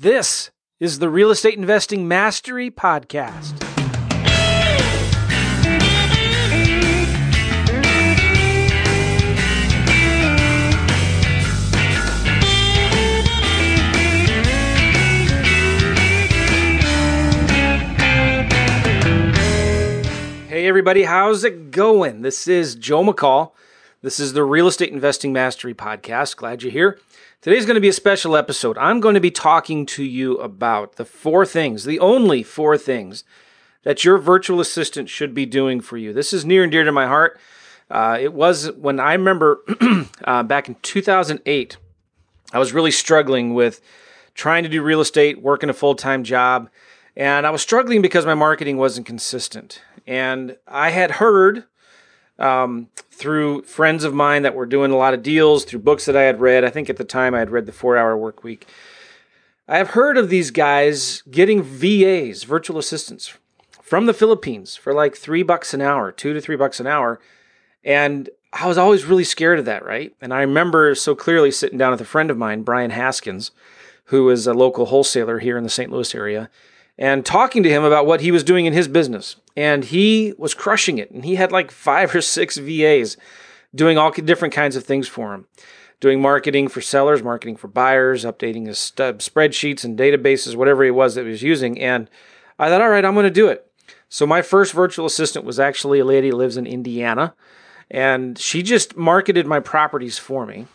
This is the Real Estate Investing Mastery Podcast. Hey, everybody, how's it going? This is Joe McCall. This is the Real Estate Investing Mastery Podcast. Glad you're here. Today's going to be a special episode. I'm going to be talking to you about the four things, the only four things that your virtual assistant should be doing for you. This is near and dear to my heart. Uh, it was when I remember uh, back in 2008, I was really struggling with trying to do real estate, working a full time job, and I was struggling because my marketing wasn't consistent. And I had heard um, through friends of mine that were doing a lot of deals, through books that I had read. I think at the time I had read The Four Hour Work Week. I have heard of these guys getting VAs, virtual assistants, from the Philippines for like three bucks an hour, two to three bucks an hour. And I was always really scared of that, right? And I remember so clearly sitting down with a friend of mine, Brian Haskins, who is a local wholesaler here in the St. Louis area and talking to him about what he was doing in his business. And he was crushing it. And he had like five or six VAs doing all different kinds of things for him doing marketing for sellers, marketing for buyers, updating his spreadsheets and databases, whatever it was that he was using. And I thought, all right, I'm going to do it. So my first virtual assistant was actually a lady who lives in Indiana. And she just marketed my properties for me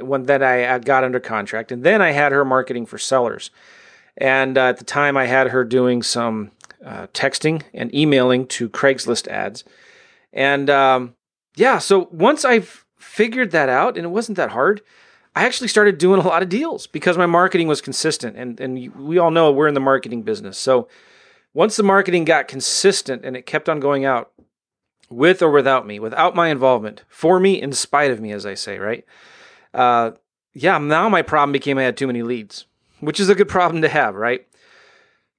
when that I uh, got under contract. And then I had her marketing for sellers. And uh, at the time, I had her doing some uh, texting and emailing to Craigslist ads. And um, yeah, so once I figured that out, and it wasn't that hard, I actually started doing a lot of deals because my marketing was consistent. And, and we all know we're in the marketing business. So once the marketing got consistent and it kept on going out, with or without me, without my involvement, for me, in spite of me, as I say, right? Uh, yeah, now my problem became I had too many leads which is a good problem to have, right?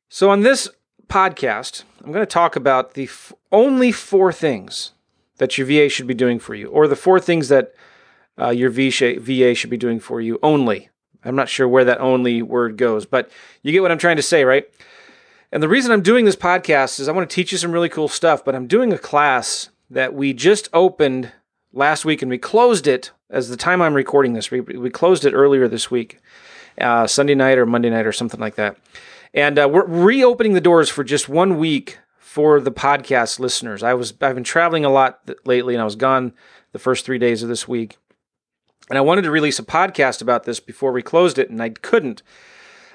So, on this podcast, I'm going to talk about the f- only four things that your VA should be doing for you, or the four things that uh, your VA should be doing for you only. I'm not sure where that only word goes, but you get what I'm trying to say, right? And the reason I'm doing this podcast is I want to teach you some really cool stuff, but I'm doing a class that we just opened last week and we closed it as the time I'm recording this. We, we closed it earlier this week uh, Sunday night or Monday night or something like that. And uh, we're reopening the doors for just one week for the podcast listeners. I was I've been traveling a lot lately, and I was gone the first three days of this week. And I wanted to release a podcast about this before we closed it, and I couldn't.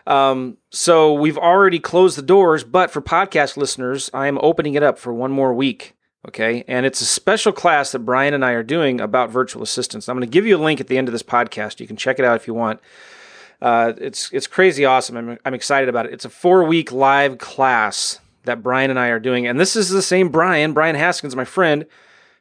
Um, so we've already closed the doors, but for podcast listeners, I am opening it up for one more week. Okay. And it's a special class that Brian and I are doing about virtual assistants. I'm going to give you a link at the end of this podcast. You can check it out if you want. Uh, it's it's crazy awesome. I'm, I'm excited about it. It's a four week live class that Brian and I are doing, and this is the same Brian, Brian Haskins, my friend,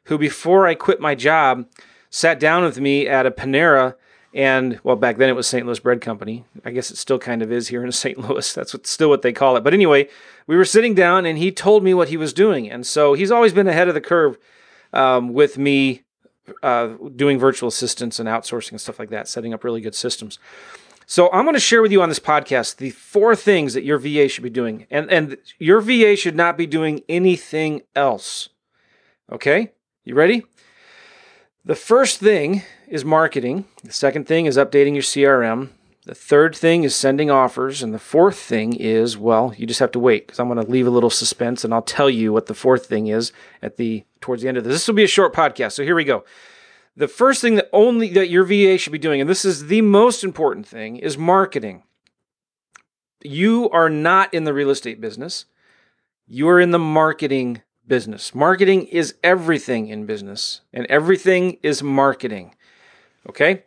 who before I quit my job sat down with me at a Panera. And well, back then it was St. Louis Bread Company. I guess it still kind of is here in St. Louis. That's what, still what they call it. But anyway, we were sitting down and he told me what he was doing. And so he's always been ahead of the curve um, with me uh, doing virtual assistants and outsourcing and stuff like that, setting up really good systems. So I'm going to share with you on this podcast the four things that your VA should be doing. And and your VA should not be doing anything else. Okay? You ready? The first thing is marketing. The second thing is updating your CRM. The third thing is sending offers. And the fourth thing is, well, you just have to wait because I'm going to leave a little suspense and I'll tell you what the fourth thing is at the towards the end of this. This will be a short podcast. So here we go the first thing that only that your VA should be doing, and this is the most important thing, is marketing. You are not in the real estate business. You are in the marketing business. Marketing is everything in business, and everything is marketing. Okay?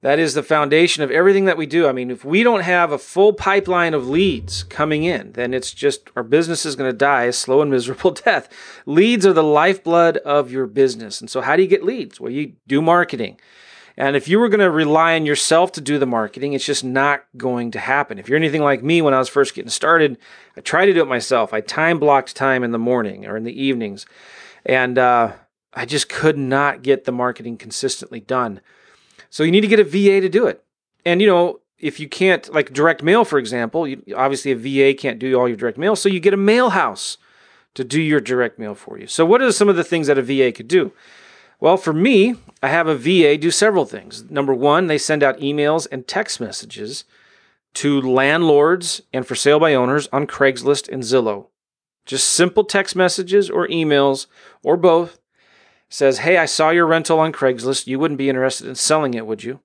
That is the foundation of everything that we do. I mean, if we don't have a full pipeline of leads coming in, then it's just our business is going to die a slow and miserable death. Leads are the lifeblood of your business. And so, how do you get leads? Well, you do marketing. And if you were going to rely on yourself to do the marketing, it's just not going to happen. If you're anything like me when I was first getting started, I tried to do it myself. I time blocked time in the morning or in the evenings. And uh, I just could not get the marketing consistently done. So you need to get a VA to do it. And you know, if you can't, like direct mail, for example, you, obviously a VA can't do all your direct mail, so you get a mail house to do your direct mail for you. So, what are some of the things that a VA could do? Well, for me, I have a VA do several things. Number one, they send out emails and text messages to landlords and for sale by owners on Craigslist and Zillow. Just simple text messages or emails or both says, Hey, I saw your rental on Craigslist. You wouldn't be interested in selling it, would you?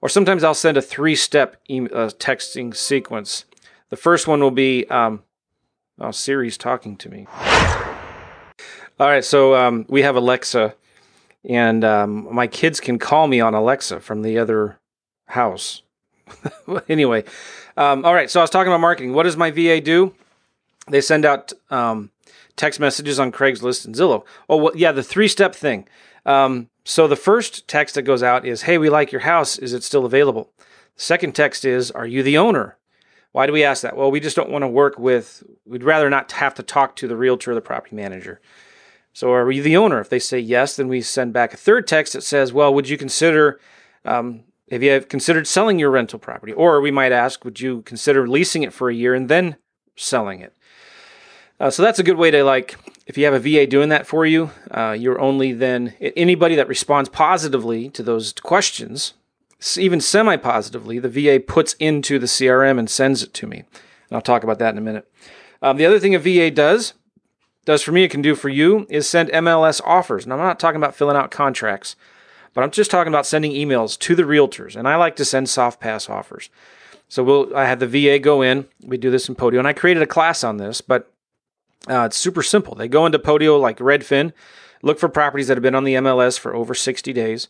Or sometimes I'll send a three step e- uh, texting sequence. The first one will be, um, oh, Siri's talking to me. All right, so um, we have Alexa, and um, my kids can call me on Alexa from the other house. anyway, um, all right, so I was talking about marketing. What does my VA do? They send out um, text messages on Craigslist and Zillow. Oh, well, yeah, the three step thing. Um, so the first text that goes out is, Hey, we like your house. Is it still available? The second text is, Are you the owner? Why do we ask that? Well, we just don't want to work with, we'd rather not have to talk to the realtor or the property manager. So are you the owner? If they say yes, then we send back a third text that says, Well, would you consider, um, have you considered selling your rental property? Or we might ask, Would you consider leasing it for a year and then selling it? Uh, so that's a good way to like, if you have a VA doing that for you, uh, you're only then anybody that responds positively to those questions, even semi positively, the VA puts into the CRM and sends it to me. And I'll talk about that in a minute. Um, the other thing a VA does, does for me, it can do for you, is send MLS offers. And I'm not talking about filling out contracts, but I'm just talking about sending emails to the realtors. And I like to send soft pass offers. So we'll, I had the VA go in. We do this in Podio, and I created a class on this, but uh, it's super simple. They go into Podio like Redfin, look for properties that have been on the MLS for over 60 days,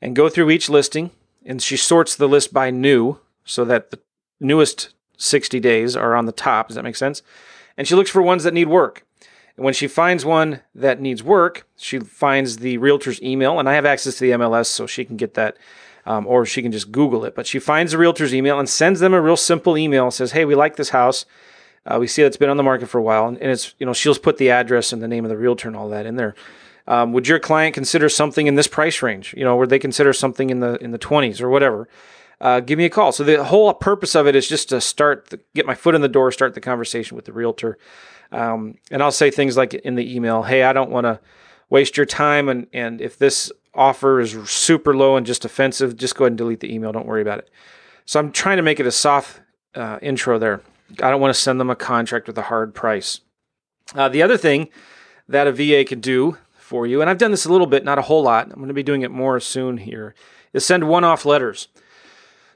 and go through each listing. And she sorts the list by new so that the newest 60 days are on the top. Does that make sense? And she looks for ones that need work. And when she finds one that needs work, she finds the realtor's email, and I have access to the MLS so she can get that, um, or she can just Google it. But she finds the realtor's email and sends them a real simple email. Says, "Hey, we like this house. Uh, we see it's been on the market for a while, and, it's you know she'll put the address and the name of the realtor and all that in there. Um, would your client consider something in this price range? You know, would they consider something in the in the twenties or whatever? Uh, give me a call. So the whole purpose of it is just to start, the, get my foot in the door, start the conversation with the realtor, um, and I'll say things like in the email, "Hey, I don't want to waste your time, and and if this offer is super low and just offensive, just go ahead and delete the email. Don't worry about it." So I'm trying to make it a soft uh, intro there. I don't want to send them a contract with a hard price. Uh, the other thing that a VA can do for you, and I've done this a little bit, not a whole lot, I'm going to be doing it more soon here, is send one off letters.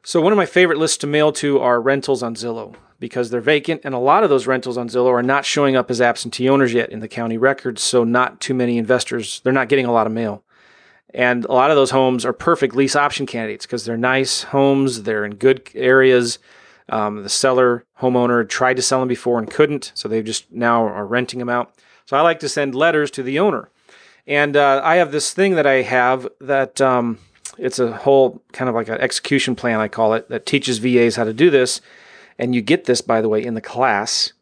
So, one of my favorite lists to mail to are rentals on Zillow because they're vacant, and a lot of those rentals on Zillow are not showing up as absentee owners yet in the county records. So, not too many investors, they're not getting a lot of mail. And a lot of those homes are perfect lease option candidates because they're nice homes, they're in good areas, um, the seller, homeowner tried to sell them before and couldn't, so they just now are renting them out. So I like to send letters to the owner. And uh, I have this thing that I have that um, it's a whole kind of like an execution plan, I call it, that teaches VAs how to do this. And you get this, by the way, in the class,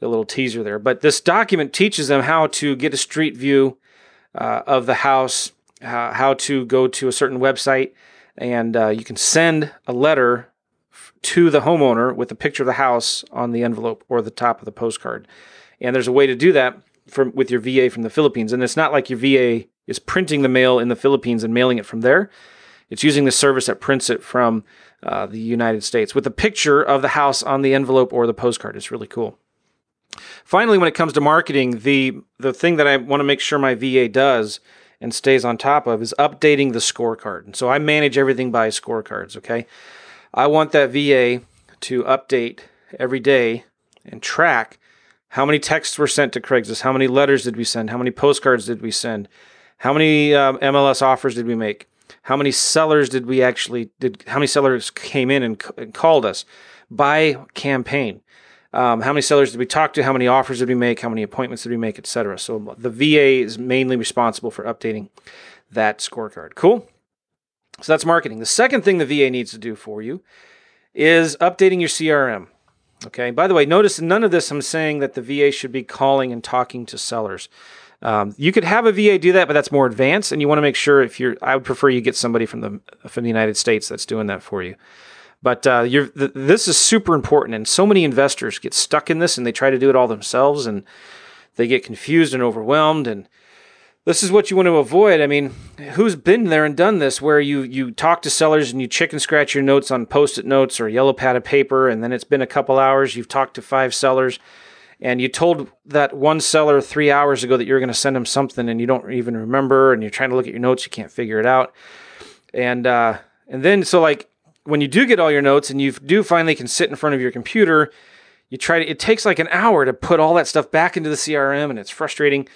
the little teaser there. But this document teaches them how to get a street view uh, of the house, uh, how to go to a certain website, and uh, you can send a letter to the homeowner with a picture of the house on the envelope or the top of the postcard. And there's a way to do that from with your VA from the Philippines. And it's not like your VA is printing the mail in the Philippines and mailing it from there. It's using the service that prints it from uh, the United States with a picture of the house on the envelope or the postcard. It's really cool. Finally, when it comes to marketing, the the thing that I want to make sure my VA does and stays on top of is updating the scorecard. And so I manage everything by scorecards. Okay, I want that VA to update every day and track how many texts were sent to Craigslist, how many letters did we send, how many postcards did we send, how many um, MLS offers did we make, how many sellers did we actually did, how many sellers came in and, and called us by campaign. Um, how many sellers did we talk to? How many offers did we make? How many appointments did we make, etc. So the VA is mainly responsible for updating that scorecard. Cool. So that's marketing. The second thing the VA needs to do for you is updating your CRM. Okay. By the way, notice none of this I'm saying that the VA should be calling and talking to sellers. Um, you could have a VA do that, but that's more advanced, and you want to make sure if you're. I would prefer you get somebody from the from the United States that's doing that for you. But uh, th- this is super important, and so many investors get stuck in this, and they try to do it all themselves, and they get confused and overwhelmed. And this is what you want to avoid. I mean, who's been there and done this, where you you talk to sellers and you chicken scratch your notes on post-it notes or yellow pad of paper, and then it's been a couple hours, you've talked to five sellers, and you told that one seller three hours ago that you're going to send him something, and you don't even remember, and you're trying to look at your notes, you can't figure it out, and uh, and then so like when you do get all your notes and you do finally can sit in front of your computer, you try to, it takes like an hour to put all that stuff back into the CRM and it's frustrating.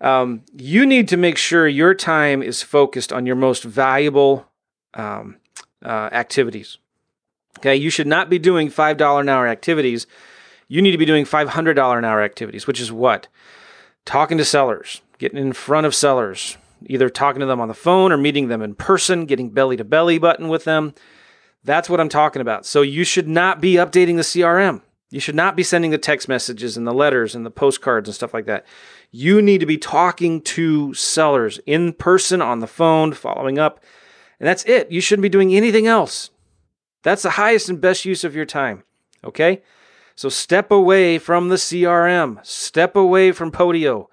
Um, you need to make sure your time is focused on your most valuable um, uh, activities. Okay, you should not be doing $5 an hour activities. You need to be doing $500 an hour activities, which is what? Talking to sellers, getting in front of sellers, either talking to them on the phone or meeting them in person, getting belly to belly button with them, that's what I'm talking about. So you should not be updating the CRM. You should not be sending the text messages and the letters and the postcards and stuff like that. You need to be talking to sellers in person, on the phone, following up. And that's it. You shouldn't be doing anything else. That's the highest and best use of your time. Okay? So step away from the CRM. Step away from Podio.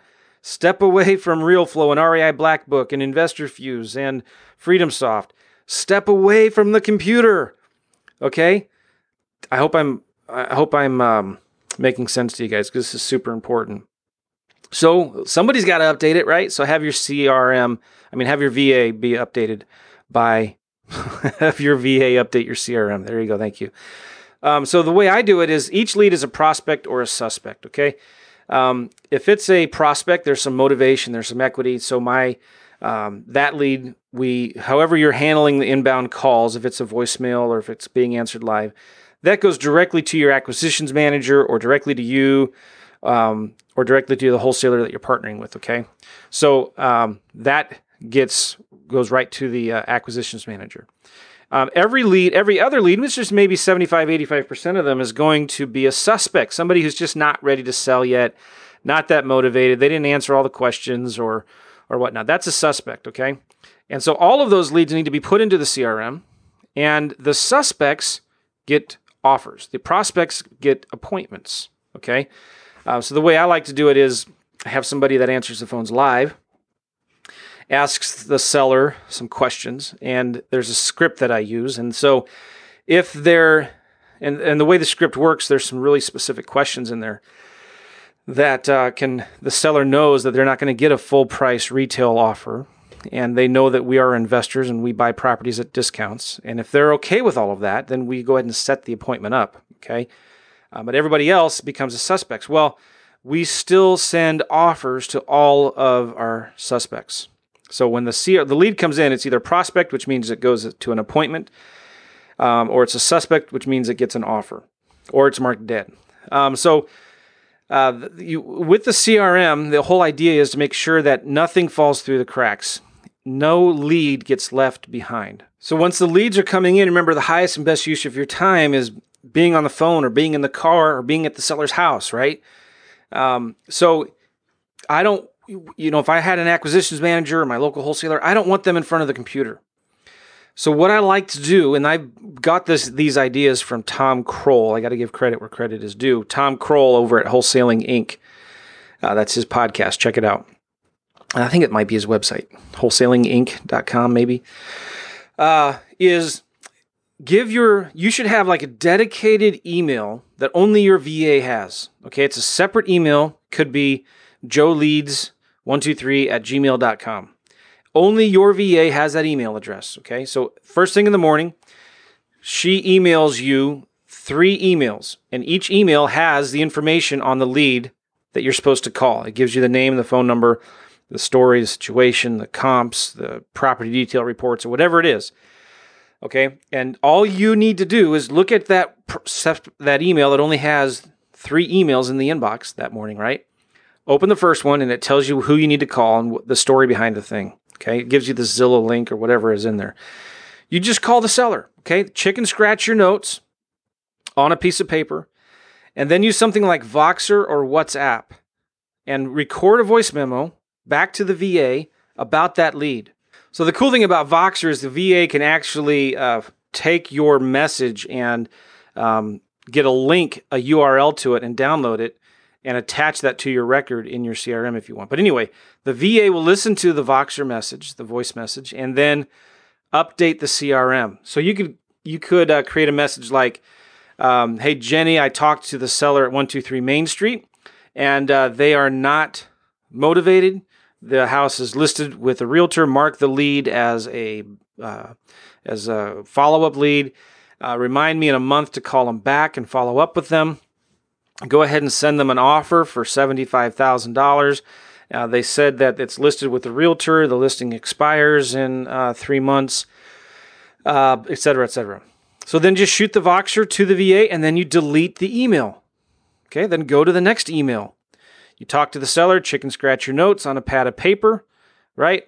Step away from Realeflow and REI Blackbook and InvestorFuse and FreedomSoft. Step away from the computer. Okay? I hope I'm I hope I'm um, making sense to you guys because this is super important. So somebody's got to update it, right? So have your CRM, I mean, have your VA be updated by have your VA update your CRM. There you go. Thank you. Um, so the way I do it is each lead is a prospect or a suspect. Okay. Um, if it's a prospect, there's some motivation, there's some equity. So my um, that lead, we, however you're handling the inbound calls, if it's a voicemail or if it's being answered live, that goes directly to your acquisitions manager or directly to you um, or directly to the wholesaler that you're partnering with. Okay, so um, that gets goes right to the uh, acquisitions manager. Um, every lead, every other lead, which is maybe 75, 85% of them, is going to be a suspect, somebody who's just not ready to sell yet, not that motivated. They didn't answer all the questions or or whatnot. That's a suspect, okay? And so all of those leads need to be put into the CRM, and the suspects get offers. The prospects get appointments, okay? Uh, so the way I like to do it is have somebody that answers the phones live, asks the seller some questions, and there's a script that I use. And so if they're, and, and the way the script works, there's some really specific questions in there that uh, can the seller knows that they're not going to get a full price retail offer and they know that we are investors and we buy properties at discounts and if they're okay with all of that then we go ahead and set the appointment up okay uh, but everybody else becomes a suspect. well we still send offers to all of our suspects so when the CR, the lead comes in it's either prospect which means it goes to an appointment um, or it's a suspect which means it gets an offer or it's marked dead um, so uh, you, with the CRM, the whole idea is to make sure that nothing falls through the cracks. No lead gets left behind. So once the leads are coming in, remember the highest and best use of your time is being on the phone or being in the car or being at the seller's house, right? Um, so I don't, you know, if I had an acquisitions manager or my local wholesaler, I don't want them in front of the computer. So what I like to do, and I got this these ideas from Tom Krol. I got to give credit where credit is due. Tom Krol over at Wholesaling Inc. Uh, that's his podcast. Check it out. I think it might be his website, wholesalinginc.com, maybe. Uh, is give your you should have like a dedicated email that only your VA has. Okay, it's a separate email. Could be Joe Leads 123 at gmail.com. Only your VA has that email address. Okay. So, first thing in the morning, she emails you three emails, and each email has the information on the lead that you're supposed to call. It gives you the name, the phone number, the story, the situation, the comps, the property detail reports, or whatever it is. Okay. And all you need to do is look at that, that email that only has three emails in the inbox that morning, right? Open the first one and it tells you who you need to call and the story behind the thing. Okay. It gives you the Zillow link or whatever is in there. You just call the seller. Okay. Chicken scratch your notes on a piece of paper and then use something like Voxer or WhatsApp and record a voice memo back to the VA about that lead. So the cool thing about Voxer is the VA can actually uh, take your message and um, get a link, a URL to it, and download it and attach that to your record in your CRM if you want. But anyway, the VA will listen to the Voxer message, the voice message, and then update the CRM. So you could you could uh, create a message like, um, "Hey Jenny, I talked to the seller at one two three Main Street, and uh, they are not motivated. The house is listed with a realtor. Mark the lead as a uh, as a follow up lead. Uh, remind me in a month to call them back and follow up with them." Go ahead and send them an offer for $75,000. Uh, they said that it's listed with the realtor. The listing expires in uh, three months, uh, et cetera, et cetera. So then just shoot the Voxer to the VA and then you delete the email. Okay, then go to the next email. You talk to the seller, chicken scratch your notes on a pad of paper, right?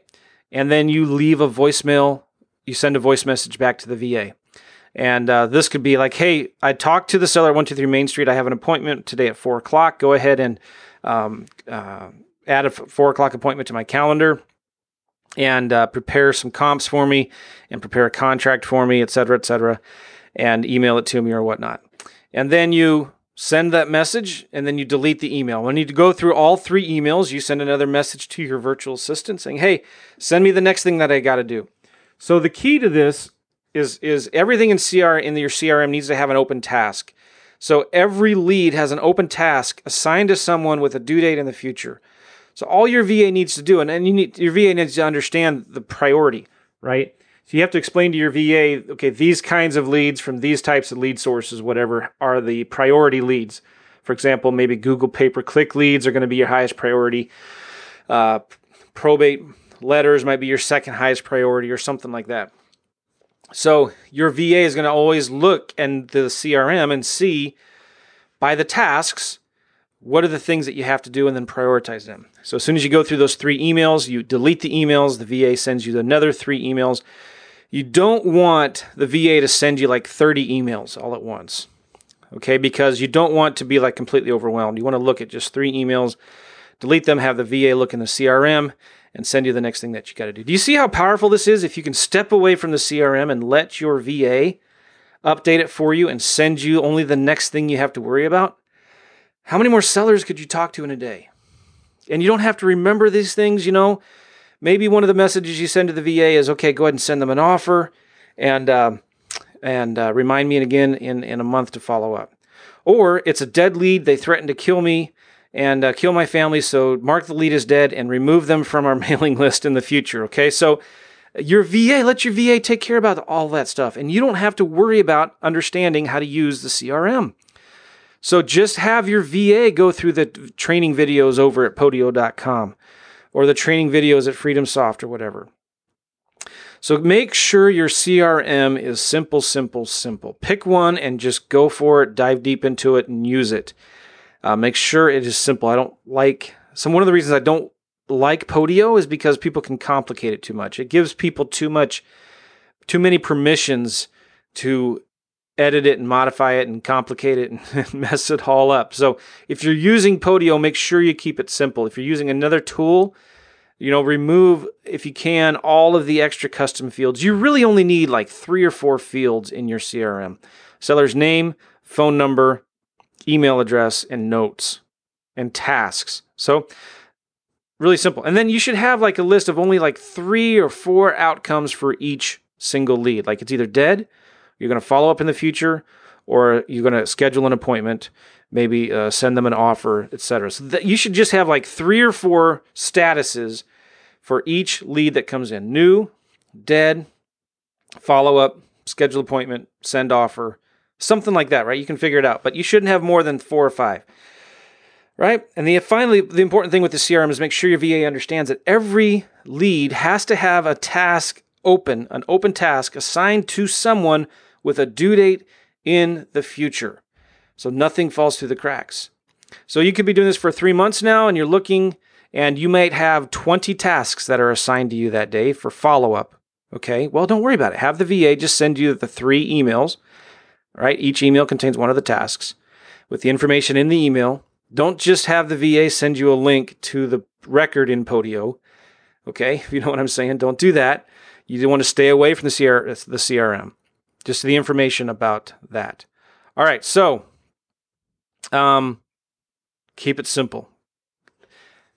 And then you leave a voicemail, you send a voice message back to the VA. And uh, this could be like, hey, I talked to the seller at 123 Main Street. I have an appointment today at 4 o'clock. Go ahead and um, uh, add a 4 o'clock appointment to my calendar and uh, prepare some comps for me and prepare a contract for me, et cetera, et cetera, and email it to me or whatnot. And then you send that message and then you delete the email. When you go through all three emails, you send another message to your virtual assistant saying, hey, send me the next thing that I got to do. So the key to this is is everything in CR in your CRM needs to have an open task. So every lead has an open task assigned to someone with a due date in the future. So all your VA needs to do, and, and you need your VA needs to understand the priority, right? So you have to explain to your VA, okay, these kinds of leads from these types of lead sources, whatever, are the priority leads. For example, maybe Google pay per click leads are going to be your highest priority. Uh, probate letters might be your second highest priority, or something like that. So your VA is going to always look in the CRM and see by the tasks what are the things that you have to do and then prioritize them. So as soon as you go through those three emails, you delete the emails, the VA sends you another three emails. You don't want the VA to send you like 30 emails all at once. Okay, because you don't want to be like completely overwhelmed. You want to look at just three emails, delete them, have the VA look in the CRM, and send you the next thing that you got to do. Do you see how powerful this is? If you can step away from the CRM and let your VA update it for you and send you only the next thing you have to worry about, how many more sellers could you talk to in a day? And you don't have to remember these things, you know. Maybe one of the messages you send to the VA is, okay, go ahead and send them an offer and, uh, and uh, remind me again in, in a month to follow up. Or it's a dead lead, they threaten to kill me and uh, kill my family. So mark the lead as dead and remove them from our mailing list in the future. Okay. So your VA, let your VA take care about all that stuff. And you don't have to worry about understanding how to use the CRM. So just have your VA go through the training videos over at podio.com or the training videos at FreedomSoft or whatever. So make sure your CRM is simple, simple, simple. Pick one and just go for it, dive deep into it, and use it. Uh, make sure it is simple. I don't like some one of the reasons I don't like Podio is because people can complicate it too much. It gives people too much, too many permissions to edit it and modify it and complicate it and mess it all up. So if you're using Podio, make sure you keep it simple. If you're using another tool, you know, remove if you can all of the extra custom fields. You really only need like three or four fields in your CRM: seller's name, phone number, email address, and notes and tasks. So, really simple. And then you should have like a list of only like three or four outcomes for each single lead. Like it's either dead, you're going to follow up in the future, or you're going to schedule an appointment, maybe uh, send them an offer, etc. So that you should just have like three or four statuses for each lead that comes in: new, dead, follow up, schedule appointment, send offer, something like that, right? You can figure it out, but you shouldn't have more than four or five, right? And the finally, the important thing with the CRM is make sure your VA understands that every lead has to have a task open, an open task assigned to someone with a due date in the future, so nothing falls through the cracks. So you could be doing this for three months now, and you're looking, and you might have 20 tasks that are assigned to you that day for follow up. Okay, well, don't worry about it. Have the VA just send you the three emails right? Each email contains one of the tasks with the information in the email. Don't just have the VA send you a link to the record in Podio. Okay, if you know what I'm saying, don't do that. You want to stay away from the, CR, the CRM. Just the information about that. All right, so um, keep it simple.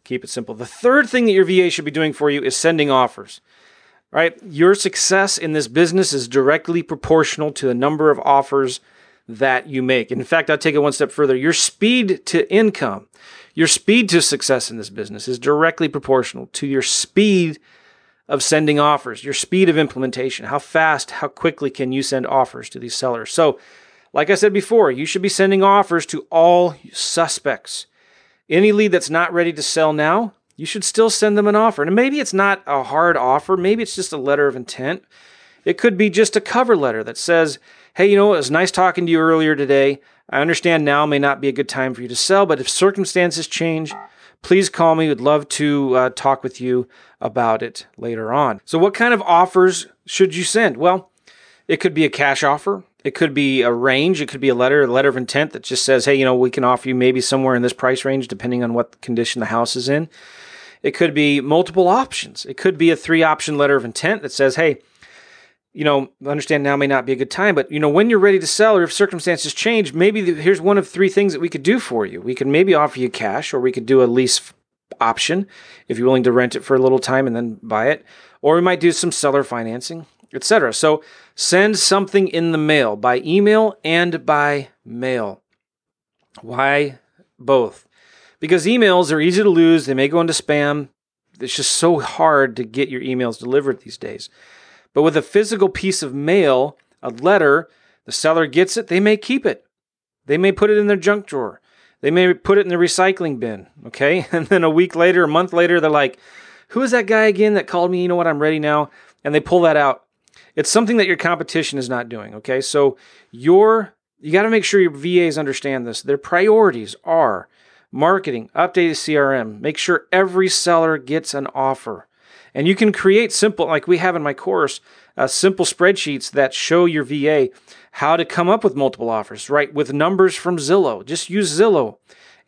Keep it simple. The third thing that your VA should be doing for you is sending offers. Right? Your success in this business is directly proportional to the number of offers that you make. In fact, I'll take it one step further. Your speed to income, your speed to success in this business is directly proportional to your speed of sending offers, your speed of implementation. How fast, how quickly can you send offers to these sellers? So, like I said before, you should be sending offers to all suspects. Any lead that's not ready to sell now, you should still send them an offer. And maybe it's not a hard offer, maybe it's just a letter of intent. It could be just a cover letter that says, Hey, you know, it was nice talking to you earlier today. I understand now may not be a good time for you to sell, but if circumstances change, please call me. We'd love to uh, talk with you about it later on. So, what kind of offers should you send? Well, it could be a cash offer. It could be a range. It could be a letter, a letter of intent that just says, hey, you know, we can offer you maybe somewhere in this price range, depending on what condition the house is in. It could be multiple options. It could be a three option letter of intent that says, hey, you know, understand now may not be a good time, but you know, when you're ready to sell or if circumstances change, maybe the, here's one of three things that we could do for you. We could maybe offer you cash, or we could do a lease option if you're willing to rent it for a little time and then buy it, or we might do some seller financing, etc. So send something in the mail by email and by mail. Why both? Because emails are easy to lose, they may go into spam. It's just so hard to get your emails delivered these days. But with a physical piece of mail, a letter, the seller gets it, they may keep it. They may put it in their junk drawer. They may put it in the recycling bin, okay? And then a week later, a month later, they're like, who is that guy again that called me? You know what? I'm ready now. And they pull that out. It's something that your competition is not doing, okay? So your you got to make sure your VAs understand this. Their priorities are marketing, updated CRM, make sure every seller gets an offer. And you can create simple, like we have in my course, uh, simple spreadsheets that show your VA how to come up with multiple offers, right? With numbers from Zillow. Just use Zillow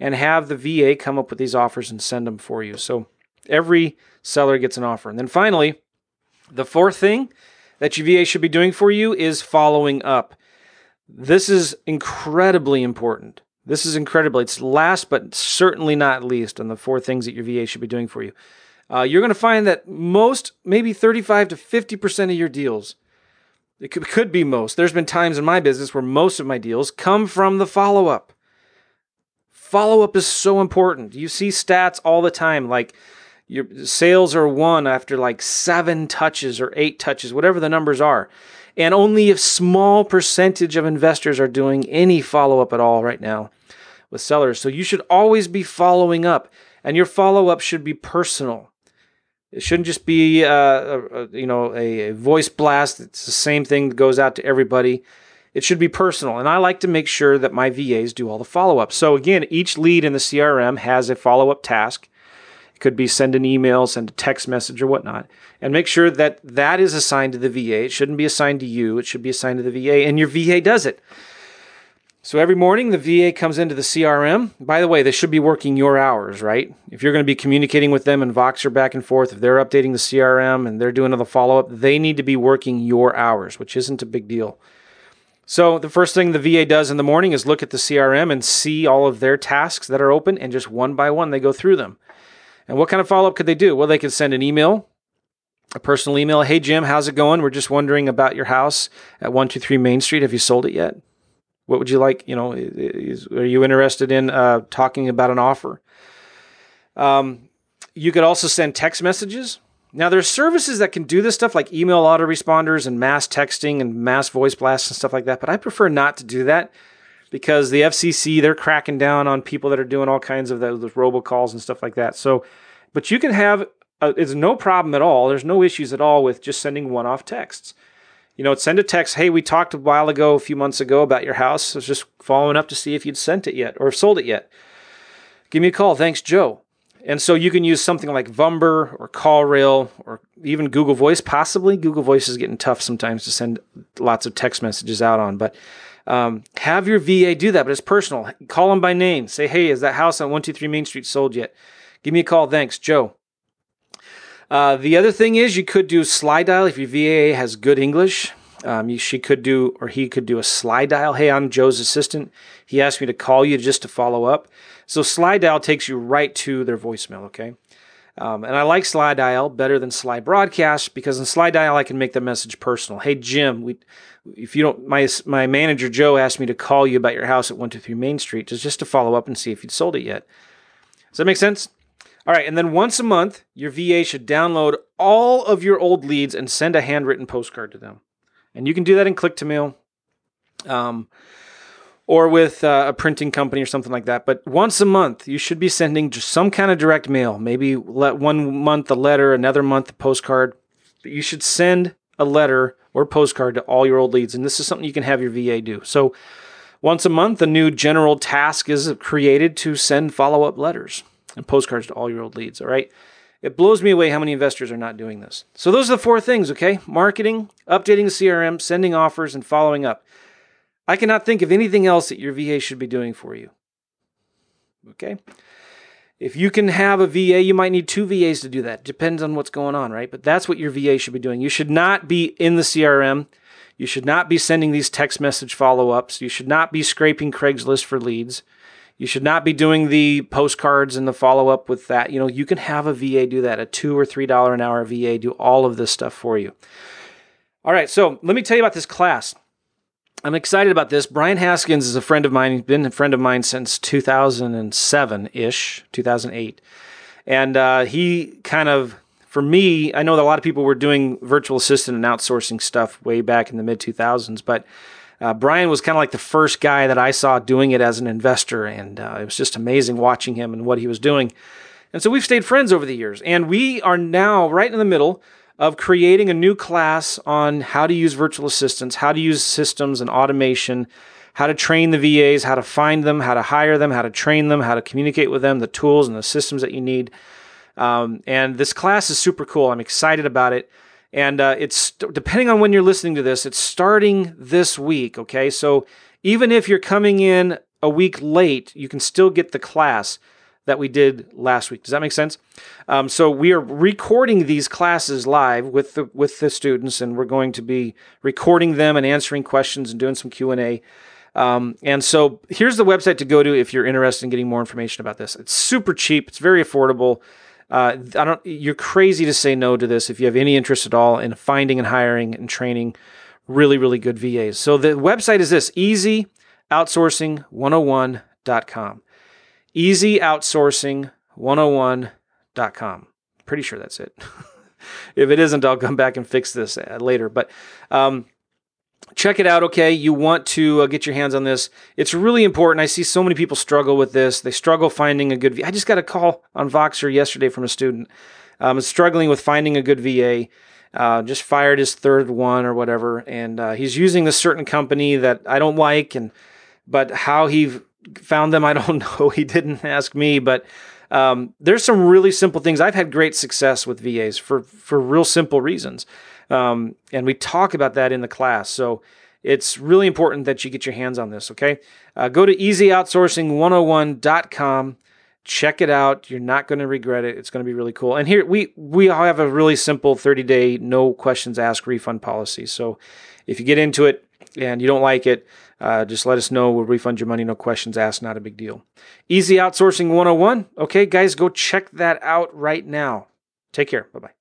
and have the VA come up with these offers and send them for you. So every seller gets an offer. And then finally, the fourth thing that your VA should be doing for you is following up. This is incredibly important. This is incredible. It's last but certainly not least on the four things that your VA should be doing for you uh, you're going to find that most, maybe 35 to 50% of your deals, it could, could be most. There's been times in my business where most of my deals come from the follow up. Follow up is so important. You see stats all the time, like your sales are won after like seven touches or eight touches, whatever the numbers are. And only a small percentage of investors are doing any follow up at all right now with sellers. So you should always be following up, and your follow up should be personal. It shouldn't just be, uh, a, a, you know, a, a voice blast. It's the same thing that goes out to everybody. It should be personal, and I like to make sure that my VAs do all the follow up. So again, each lead in the CRM has a follow up task. It could be send an email, send a text message, or whatnot, and make sure that that is assigned to the VA. It shouldn't be assigned to you. It should be assigned to the VA, and your VA does it. So every morning the VA comes into the CRM. By the way, they should be working your hours, right? If you're going to be communicating with them and Voxer back and forth, if they're updating the CRM and they're doing the follow up, they need to be working your hours, which isn't a big deal. So the first thing the VA does in the morning is look at the CRM and see all of their tasks that are open, and just one by one they go through them. And what kind of follow up could they do? Well, they could send an email, a personal email. Hey Jim, how's it going? We're just wondering about your house at 123 Main Street. Have you sold it yet? What would you like? You know, is, are you interested in uh, talking about an offer? Um, you could also send text messages. Now, there's services that can do this stuff like email autoresponders and mass texting and mass voice blasts and stuff like that, but I prefer not to do that because the FCC, they're cracking down on people that are doing all kinds of those, those robocalls and stuff like that. So, but you can have, uh, it's no problem at all. There's no issues at all with just sending one off texts you know, send a text. Hey, we talked a while ago, a few months ago, about your house. I was just following up to see if you'd sent it yet or sold it yet. Give me a call. Thanks, Joe. And so you can use something like Vumber or CallRail or even Google Voice. Possibly Google Voice is getting tough sometimes to send lots of text messages out on, but um, have your VA do that. But it's personal. Call them by name. Say, hey, is that house on 123 Main Street sold yet? Give me a call. Thanks, Joe. Uh, the other thing is you could do Slydial if your VA has good English. Um, you, she could do, or he could do a Slydial. Hey, I'm Joe's assistant. He asked me to call you just to follow up. So Slydial takes you right to their voicemail. Okay. Um, and I like Slydial better than Slybroadcast because in Slydial I can make the message personal. Hey Jim, we, if you don't, my my manager Joe asked me to call you about your house at one two three Main Street just just to follow up and see if you'd sold it yet. Does that make sense? All right, and then once a month, your VA should download all of your old leads and send a handwritten postcard to them. And you can do that in Click2Mail. Um, or with uh, a printing company or something like that. But once a month, you should be sending just some kind of direct mail. Maybe let one month a letter, another month a postcard. But you should send a letter or postcard to all your old leads, and this is something you can have your VA do. So once a month, a new general task is created to send follow-up letters and postcards to all your old leads. All right. It blows me away how many investors are not doing this. So those are the four things, okay? Marketing, updating the CRM, sending offers, and following up. I cannot think of anything else that your VA should be doing for you. Okay? If you can have a VA, you might need two VAs to do that. Depends on what's going on, right? But that's what your VA should be doing. You should not be in the CRM. You should not be sending these text message follow ups. You should not be scraping Craigslist for leads. You should not be doing the postcards and the follow up with that. You know, you can have a VA do that, a two or three dollar an hour VA do all of this stuff for you. All right, so let me tell you about this class. I'm excited about this. Brian Haskins is a friend of mine. He's been a friend of mine since 2007 ish, 2008. And uh, he kind of, for me, I know that a lot of people were doing virtual assistant and outsourcing stuff way back in the mid 2000s, but uh, Brian was kind of like the first guy that I saw doing it as an investor. And uh, it was just amazing watching him and what he was doing. And so we've stayed friends over the years. And we are now right in the middle of creating a new class on how to use virtual assistants, how to use systems and automation, how to train the VAs, how to find them, how to hire them, how to train them, how to communicate with them, the tools and the systems that you need. Um, and this class is super cool. I'm excited about it. And uh, it's depending on when you're listening to this, it's starting this week. Okay. So even if you're coming in a week late, you can still get the class that we did last week. Does that make sense? Um, so we are recording these classes live with the with the students, and we're going to be recording them and answering questions and doing some Q and A. Um, and so here's the website to go to if you're interested in getting more information about this. It's super cheap. It's very affordable. Uh, I don't. You're crazy to say no to this if you have any interest at all in finding and hiring and training really, really good VAs. So the website is this: easyoutsourcing101.com easyoutsourcing101.com. Pretty sure that's it. if it isn't, I'll come back and fix this uh, later. But um, check it out, okay? You want to uh, get your hands on this. It's really important. I see so many people struggle with this. They struggle finding a good VA. I just got a call on Voxer yesterday from a student. Um, struggling with finding a good VA. Uh, just fired his third one or whatever, and uh, he's using this certain company that I don't like, and but how he found them, I don't know. He didn't ask me, but um, there's some really simple things. I've had great success with VAs for for real simple reasons, um, and we talk about that in the class. So it's really important that you get your hands on this. Okay, uh, go to easyoutsourcing101.com. Check it out. You're not going to regret it. It's going to be really cool. And here we we all have a really simple 30 day no questions asked refund policy. So if you get into it and you don't like it, uh, just let us know. We'll refund your money. No questions asked. Not a big deal. Easy Outsourcing 101. Okay, guys, go check that out right now. Take care. Bye bye.